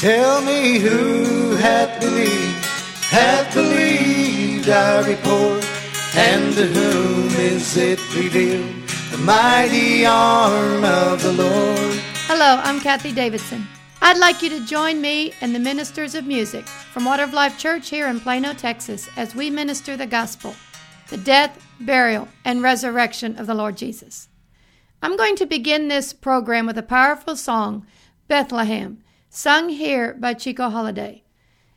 Tell me who hath believed, hath believed our report, and to whom is it revealed, the mighty arm of the Lord? Hello, I'm Kathie Davidson. I'd like you to join me and the ministers of music from Water of Life Church here in Plano, Texas, as we minister the gospel, the death, burial, and resurrection of the Lord Jesus. I'm going to begin this program with a powerful song, Bethlehem, sung here by Chico Holiday.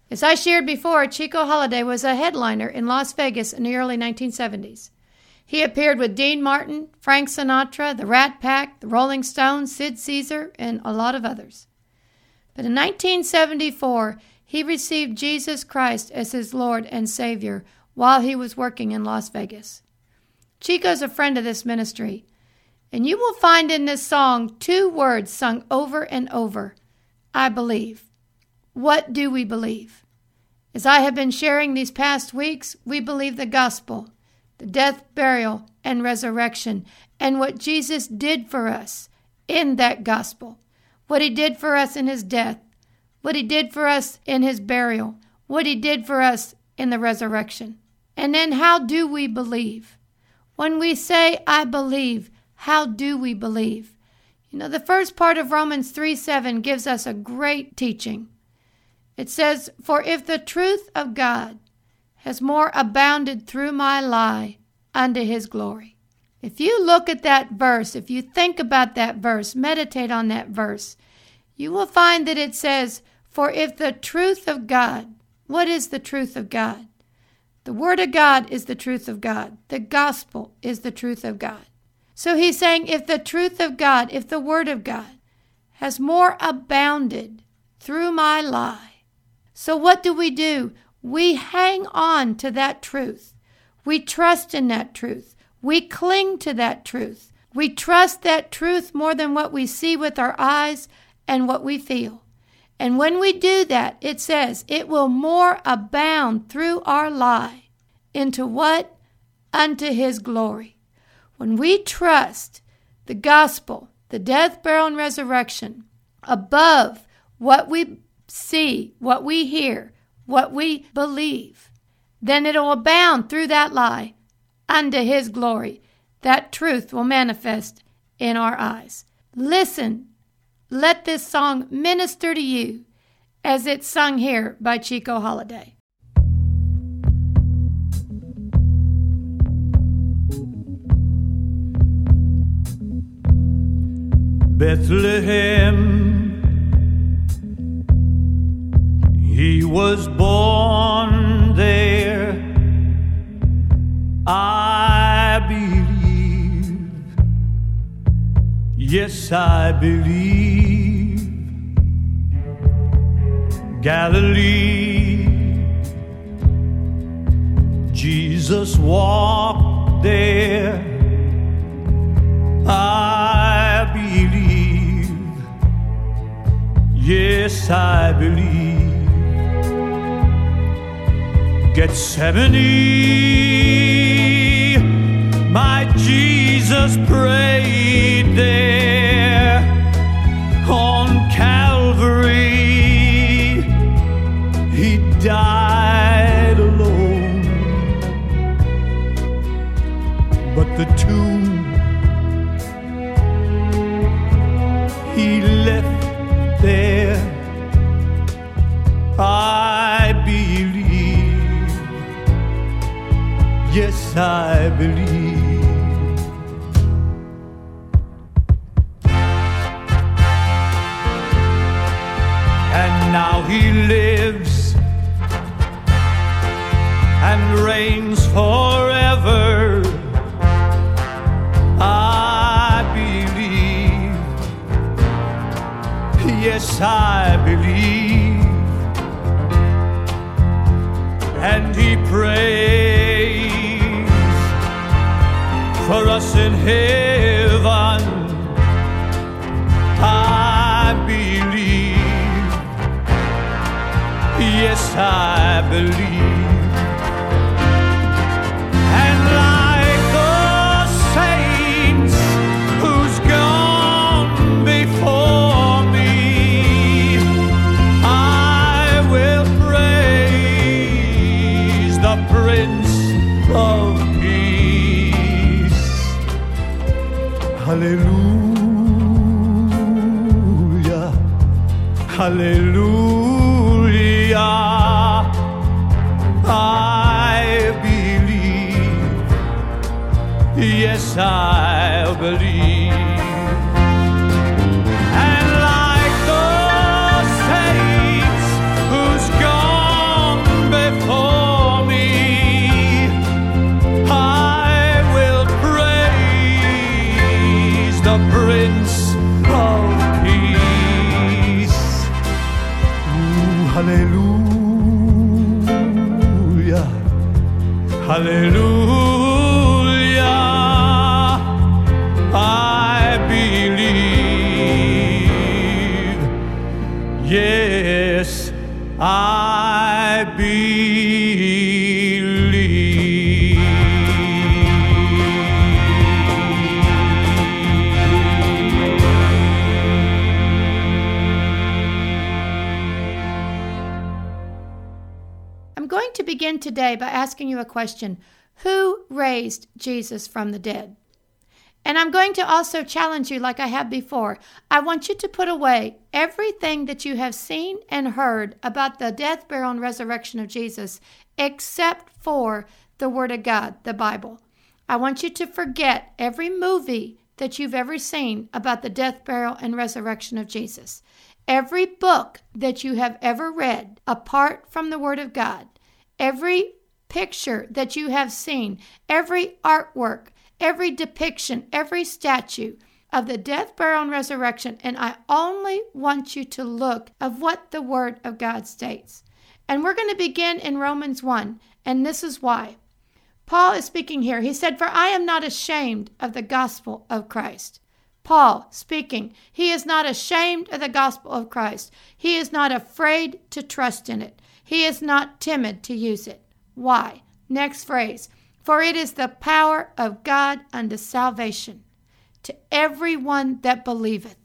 As I shared before, Chico Holiday was a headliner in Las Vegas in the early 1970s. He appeared with Dean Martin, Frank Sinatra, the Rat Pack, the Rolling Stones, Sid Caesar, and a lot of others. But in 1974, he received Jesus Christ as his Lord and Savior while he was working in Las Vegas. Chico's a friend of this ministry, and you will find in this song two words sung over and over I believe. What do we believe? As I have been sharing these past weeks, we believe the gospel, the death, burial, and resurrection, and what Jesus did for us in that gospel, what he did for us in his death, what he did for us in his burial, what he did for us in the resurrection. And then how do we believe? When we say, I believe, how do we believe? You know, the first part of Romans 3 7 gives us a great teaching. It says, For if the truth of God has more abounded through my lie unto his glory. If you look at that verse, if you think about that verse, meditate on that verse, you will find that it says, For if the truth of God, what is the truth of God? The Word of God is the truth of God. The gospel is the truth of God. So he's saying if the truth of God, if the Word of God has more abounded through my lie, so what do we do? We hang on to that truth. We trust in that truth. We cling to that truth. We trust that truth more than what we see with our eyes and what we feel. And when we do that, it says it will more abound through our lie into what? Unto his glory. When we trust the gospel, the death, burial, and resurrection above what we see, what we hear, what we believe, then it'll abound through that lie unto his glory. That truth will manifest in our eyes. Listen, let this song minister to you as it's sung here by Chico Holiday. Bethlehem. He was born there. I believe. Yes, I believe. Galilee. Jesus walked there. Yes, I believe. Gethsemane, my Jesus prayed there Prays for us in heaven. I believe. Yes, I believe. Yes, asking you a question Who raised Jesus from the dead? And I'm going to also challenge you, like I have before. I want you to put away everything that you have seen and heard about the death, burial, and resurrection of Jesus, except for the Word of God, the Bible. I want you to forget every movie that you've ever seen about the death, burial, and resurrection of Jesus. Every book that you have ever read apart from the Word of God, every picture that you have seen, every artwork, every depiction, every statue of the death, burial, and resurrection, and I only want you to look of what the Word of God states. And we're going to begin in Romans 1, and this is why. Paul is speaking here. He said, For I am not ashamed of the gospel of Christ. Paul speaking, he is not ashamed of the gospel of Christ. He is not afraid to trust in it. He is not timid to use it. Why? Next phrase. For it is the power of God unto salvation to everyone that believeth.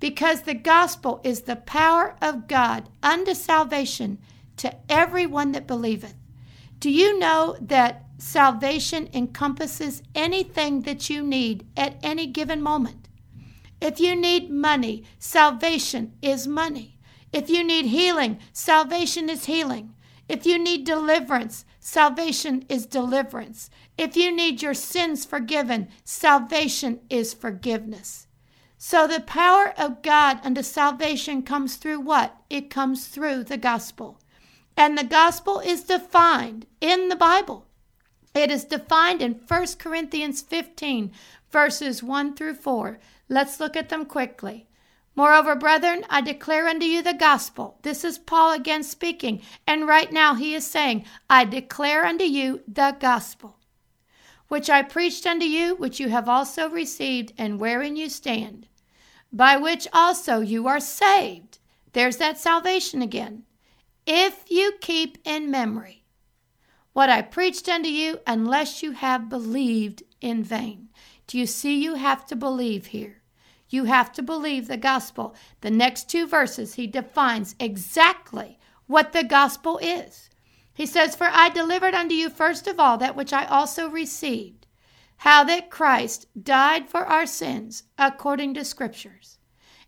Because the gospel is the power of God unto salvation to everyone that believeth. Do you know that salvation encompasses anything that you need at any given moment? If you need money, salvation is money. If you need healing, salvation is healing. If you need deliverance, salvation is deliverance. If you need your sins forgiven, salvation is forgiveness. So the power of God unto salvation comes through what? It comes through the gospel. And the gospel is defined in the Bible. It is defined in 1 Corinthians 15, verses 1 through 4. Let's look at them quickly. Moreover, brethren, I declare unto you the gospel. This is Paul again speaking. And right now he is saying, I declare unto you the gospel, which I preached unto you, which you have also received, and wherein you stand, by which also you are saved. There's that salvation again. If you keep in memory what I preached unto you, unless you have believed in vain. Do you see you have to believe here? You have to believe the gospel. The next two verses, he defines exactly what the gospel is. He says, For I delivered unto you first of all that which I also received, how that Christ died for our sins according to Scriptures,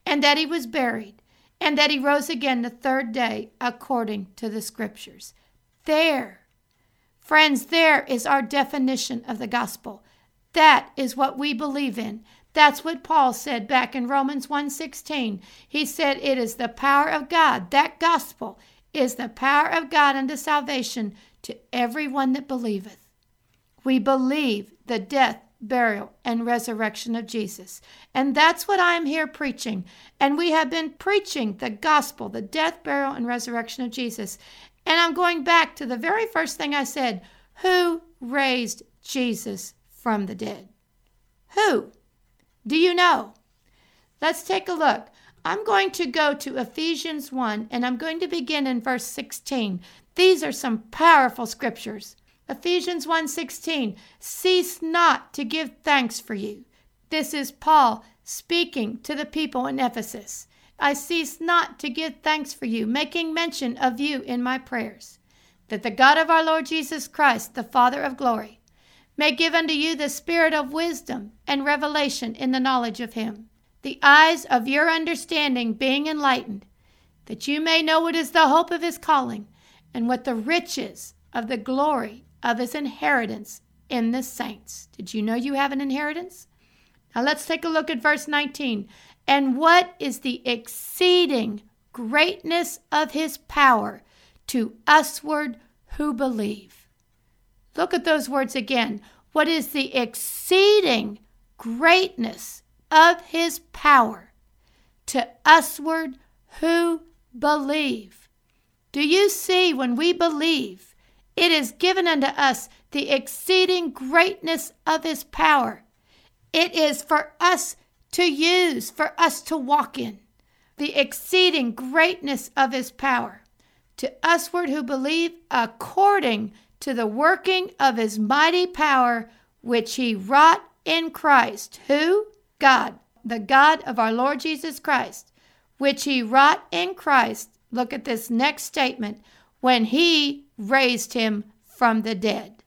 and that he was buried, and that he rose again the third day according to the Scriptures. There, friends, there is our definition of the gospel. That is what we believe in. That's what Paul said back in Romans 1:16. He said it is the power of God. That gospel is the power of God unto salvation to everyone that believeth. We believe the death, burial, and resurrection of Jesus. And that's what I am here preaching. And we have been preaching the gospel, the death, burial, and resurrection of Jesus. And I'm going back to the very first thing I said who raised Jesus from the dead? Who? Do you know? Let's take a look. I'm going to go to Ephesians 1 and I'm going to begin in verse 16. These are some powerful scriptures. Ephesians 1:16 Cease not to give thanks for you. This is Paul speaking to the people in Ephesus. I cease not to give thanks for you, making mention of you in my prayers, that the God of our Lord Jesus Christ, the Father of glory, may give unto you the spirit of wisdom and revelation in the knowledge of him, the eyes of your understanding being enlightened, that you may know what is the hope of his calling and what the riches of the glory of his inheritance in the saints. Did you know you have an inheritance? Now let's take a look at verse 19. And what is the exceeding greatness of his power to usward who believe? Look at those words again. What is the exceeding greatness of his power to usward who believe? Do you see when we believe, it is given unto us the exceeding greatness of his power? It is for us to use, for us to walk in the exceeding greatness of his power to usward who believe according to the working of his mighty power which he wrought in Christ. Who? God, the God of our Lord Jesus Christ, which he wrought in Christ. Look at this next statement when he raised him from the dead.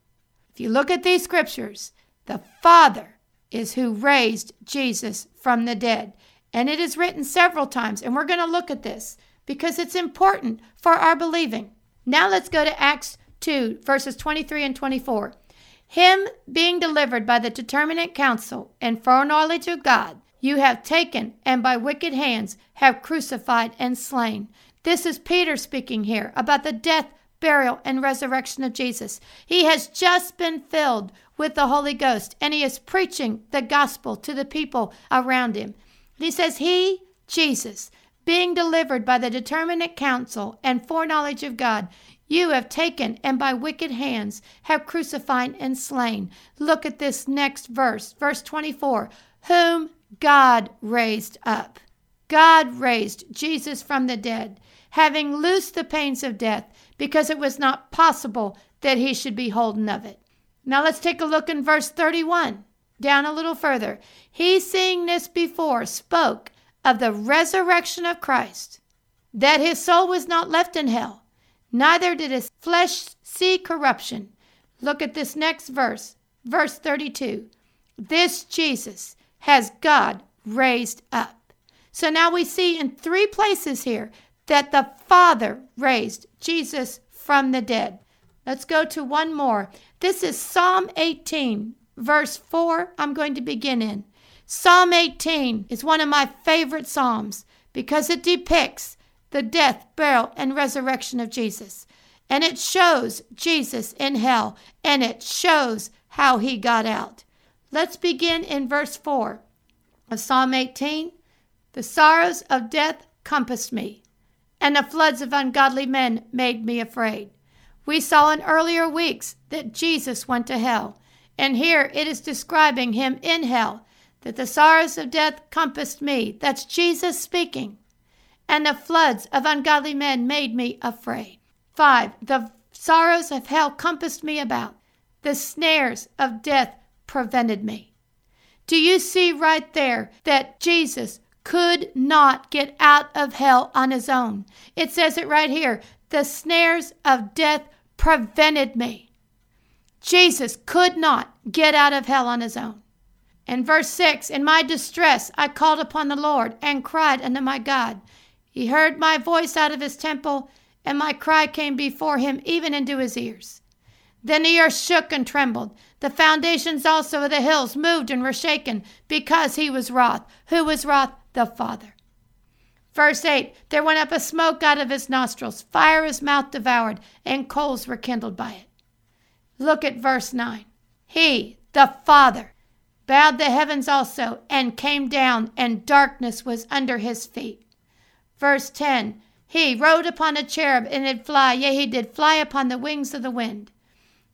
If you look at these scriptures, the Father is who raised Jesus from the dead. And it is written several times, and we're going to look at this because it's important for our believing. Now let's go to Acts 2, verses 23 and 24. Him being delivered by the determinate counsel and foreknowledge of God, you have taken and by wicked hands have crucified and slain. This is Peter speaking here about the death, burial, and resurrection of Jesus. He has just been filled with the Holy Ghost, and he is preaching the gospel to the people around him. He says, He, Jesus, being delivered by the determinate counsel and foreknowledge of God, you have taken and by wicked hands have crucified and slain. Look at this next verse, verse 24, whom God raised up. God raised Jesus from the dead, having loosed the pains of death, because it was not possible that he should be holden of it. Now let's take a look in verse 31. Down a little further. He, seeing this before, spoke of the resurrection of Christ, that his soul was not left in hell, neither did his flesh see corruption. Look at this next verse, verse 32. This Jesus has God raised up. So now we see in three places here that the Father raised Jesus from the dead. Let's go to one more. This is Psalm 18, verse 4. I'm going to begin in. Psalm 18 is one of my favorite Psalms because it depicts the death, burial, and resurrection of Jesus. And it shows Jesus in hell, and it shows how he got out. Let's begin in verse 4 of Psalm 18. The sorrows of death compassed me, and the floods of ungodly men made me afraid. We saw in earlier weeks that Jesus went to hell, and here it is describing him in hell, that the sorrows of death compassed me. That's Jesus speaking. And the floods of ungodly men made me afraid. Five, the sorrows of hell compassed me about. The snares of death prevented me. Do you see right there that Jesus could not get out of hell on his own? It says it right here. The snares of death prevented me. Jesus could not get out of hell on his own. In verse 6, in my distress I called upon the Lord and cried unto my God. He heard my voice out of his temple, and my cry came before him even into his ears. Then the earth shook and trembled. The foundations also of the hills moved and were shaken, because he was wroth. Who was wroth? The Father. Verse 8 There went up a smoke out of his nostrils, fire his mouth devoured, and coals were kindled by it. Look at verse 9. He, the Father, bowed the heavens also, and came down, and darkness was under his feet. Verse 10 He rode upon a cherub, and did fly, yea, he did fly upon the wings of the wind.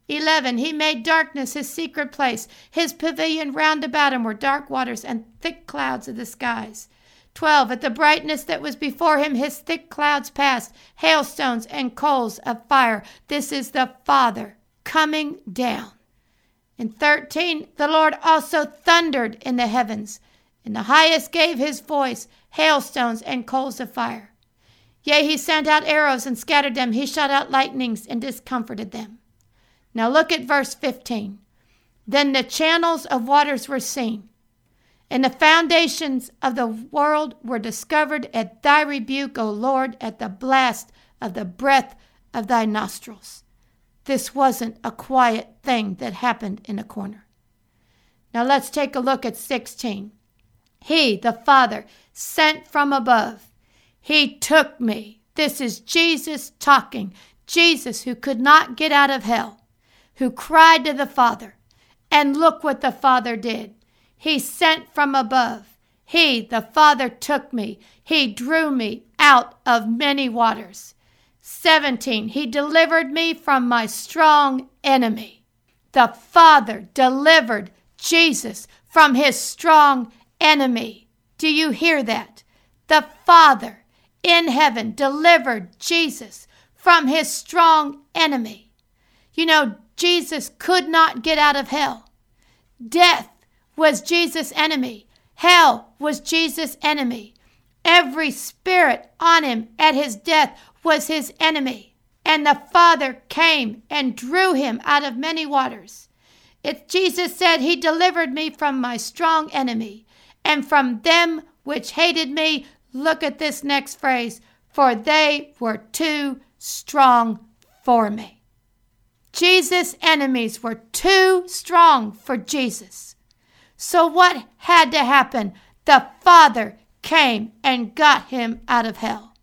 11. He made darkness his secret place. His pavilion round about him were dark waters and thick clouds of the skies. 12. At the brightness that was before him, his thick clouds passed, hailstones and coals of fire. This is the Father coming down. In 13, the Lord also thundered in the heavens. And the highest gave his voice, hailstones and coals of fire. Yea, he sent out arrows and scattered them. He shot out lightnings and discomforted them. Now look at verse 15. Then the channels of waters were seen And the foundations of the world were discovered at thy rebuke, O Lord, at the blast of the breath of thy nostrils. This wasn't a quiet thing that happened in a corner. Now let's take a look at 16. He, the Father, sent from above. He took me. This is Jesus talking. Jesus, who could not get out of hell, who cried to the Father. And look what the Father did. He sent from above. He, the Father, took me. He drew me out of many waters. 17. He delivered me from my strong enemy. The Father delivered Jesus from his strong enemy. Do you hear that? The Father in heaven delivered Jesus from his strong enemy. You know, Jesus could not get out of hell. Death was Jesus' enemy. Hell was Jesus' enemy. Every spirit on him at his death was his enemy. And the Father came and drew him out of many waters. It, Jesus said, He delivered me from my strong enemy and from them which hated me. Look at this next phrase for they were too strong for me. Jesus' enemies were too strong for Jesus. So, what had to happen? The Father came and got him out of hell.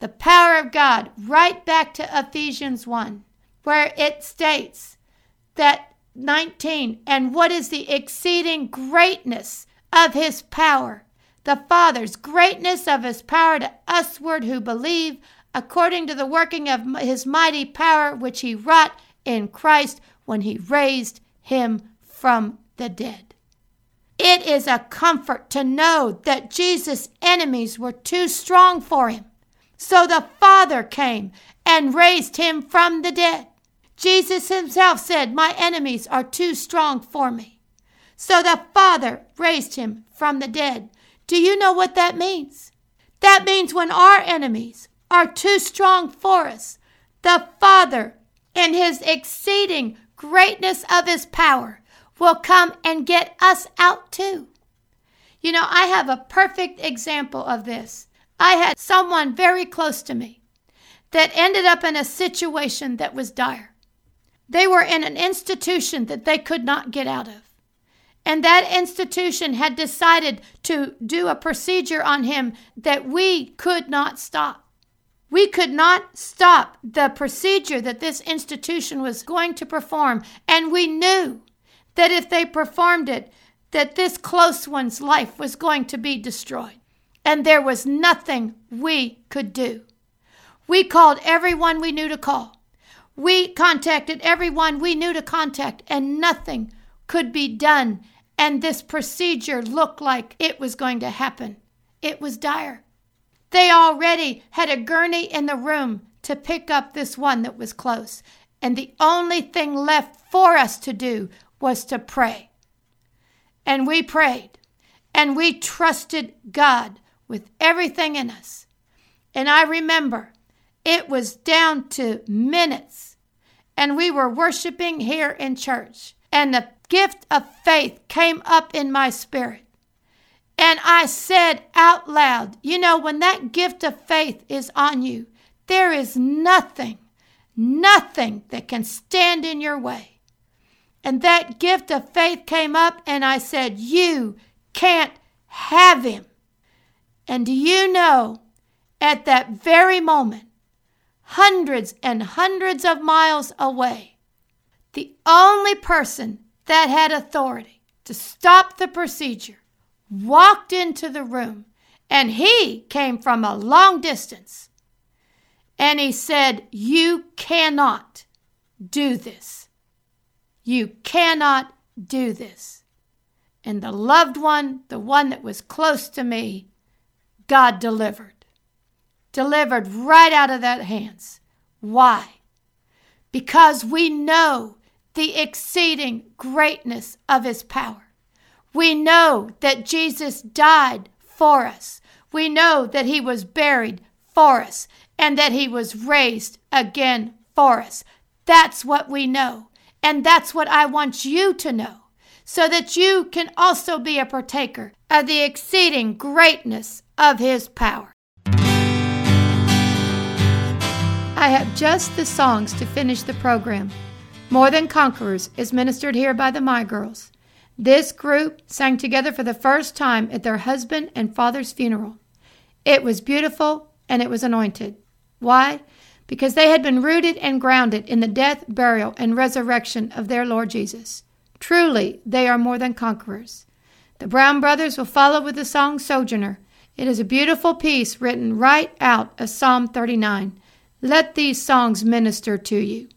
The power of God, right back to Ephesians 1, where it states that 19, and what is the exceeding greatness of his power? The Father's greatness of his power to usward who believe, according to the working of his mighty power, which he wrought in Christ when he raised him from the dead. It is a comfort to know that Jesus' enemies were too strong for him. So the Father came and raised him from the dead. Jesus himself said, My enemies are too strong for me. So the Father raised him from the dead. Do you know what that means? That means when our enemies are too strong for us, the Father, in his exceeding greatness of his power, will come and get us out too. You know, I have a perfect example of this. I had someone very close to me that ended up in a situation that was dire. They were in an institution that they could not get out of. And that institution had decided to do a procedure on him that we could not stop. We could not stop the procedure that this institution was going to perform. And we knew that if they performed it, that this close one's life was going to be destroyed. And there was nothing we could do. We called everyone we knew to call. We contacted everyone we knew to contact, and nothing could be done. And this procedure looked like it was going to happen. It was dire. They already had a gurney in the room to pick up this one that was close. And the only thing left for us to do was to pray. And we prayed and we trusted God with everything in us. And I remember it was down to minutes, and we were worshiping here in church, and the gift of faith came up in my spirit. And I said out loud, you know, when that gift of faith is on you, there is nothing, nothing that can stand in your way. And that gift of faith came up, and I said, You can't have him. And do you know, at that very moment, hundreds and hundreds of miles away, the only person that had authority to stop the procedure walked into the room, and he came from a long distance. And he said, You cannot do this. You cannot do this. And the loved one, the one that was close to me, God delivered. Delivered right out of that hands. Why? Because we know the exceeding greatness of his power. We know that Jesus died for us. We know that he was buried for us and that he was raised again for us. That's what we know. And that's what I want you to know. so that you can also be a partaker of the exceeding greatness of his power. I have just the songs to finish the program. More Than Conquerors is ministered here by the My Girls. This group sang together for the first time at their husband and father's funeral. It was beautiful and it was anointed. Why? Because they had been rooted and grounded in the death, burial, and resurrection of their Lord Jesus. Truly, they are more than conquerors. The Brown Brothers will follow with the song Sojourner. It is a beautiful piece written right out of Psalm 39. Let these songs minister to you.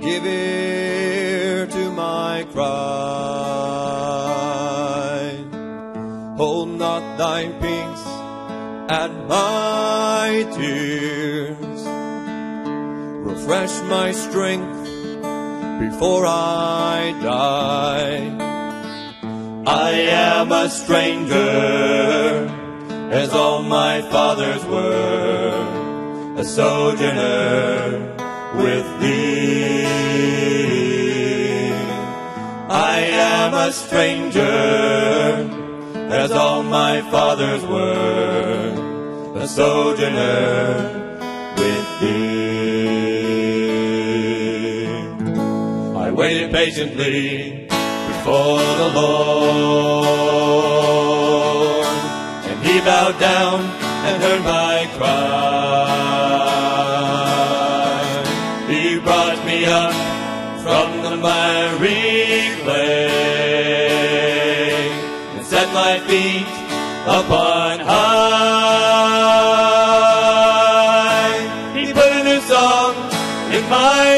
Give ear to my cry. Hold not thy peace at my tears. Refresh my strength before I die. I am a stranger, as all my fathers were, a sojourner with thee. Am a stranger, as all my fathers were, a sojourner with thee. I waited patiently before the Lord, and he bowed down and heard my cry. He brought me up from the miry set my feet upon high. He put a new song in my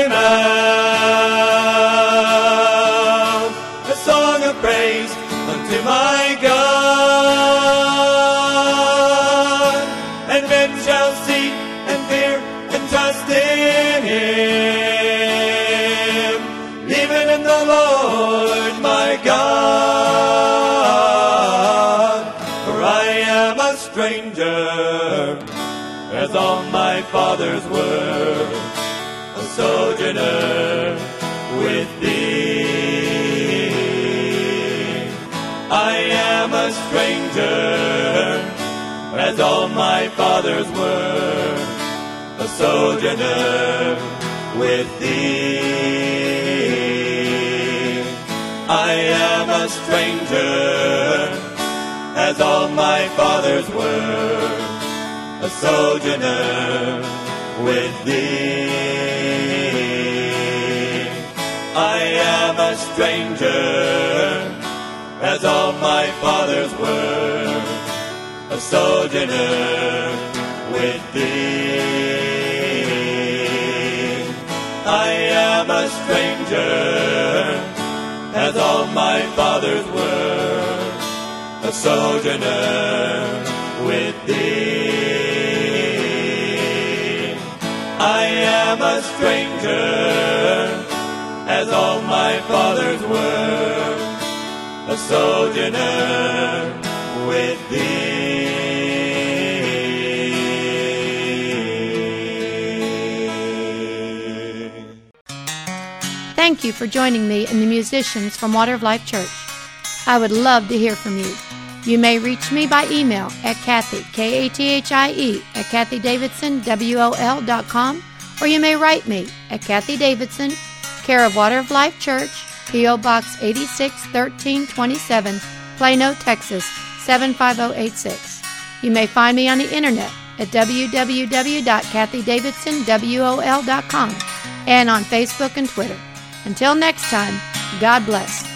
fathers were, a sojourner with thee. I am a stranger, as all my fathers were, a sojourner with thee. I am a stranger, as all my fathers were, sojourner with thee. I am a stranger, as all my fathers were, a sojourner with thee. I am a stranger, as all my fathers were, a sojourner with thee. Am a stranger, as all my fathers were, a sojourner with thee. Thank you for joining me and the musicians from Water of Life Church. I would love to hear from you. You may reach me by email at Kathie, K A T H I E, at Kathie Or you may write me at Kathie Davidson, care of Water of Life Church, P.O. Box 861327, Plano, Texas 75086. You may find me on the internet at www.kathiedavidsonwol.com and on Facebook and Twitter. Until next time, God bless.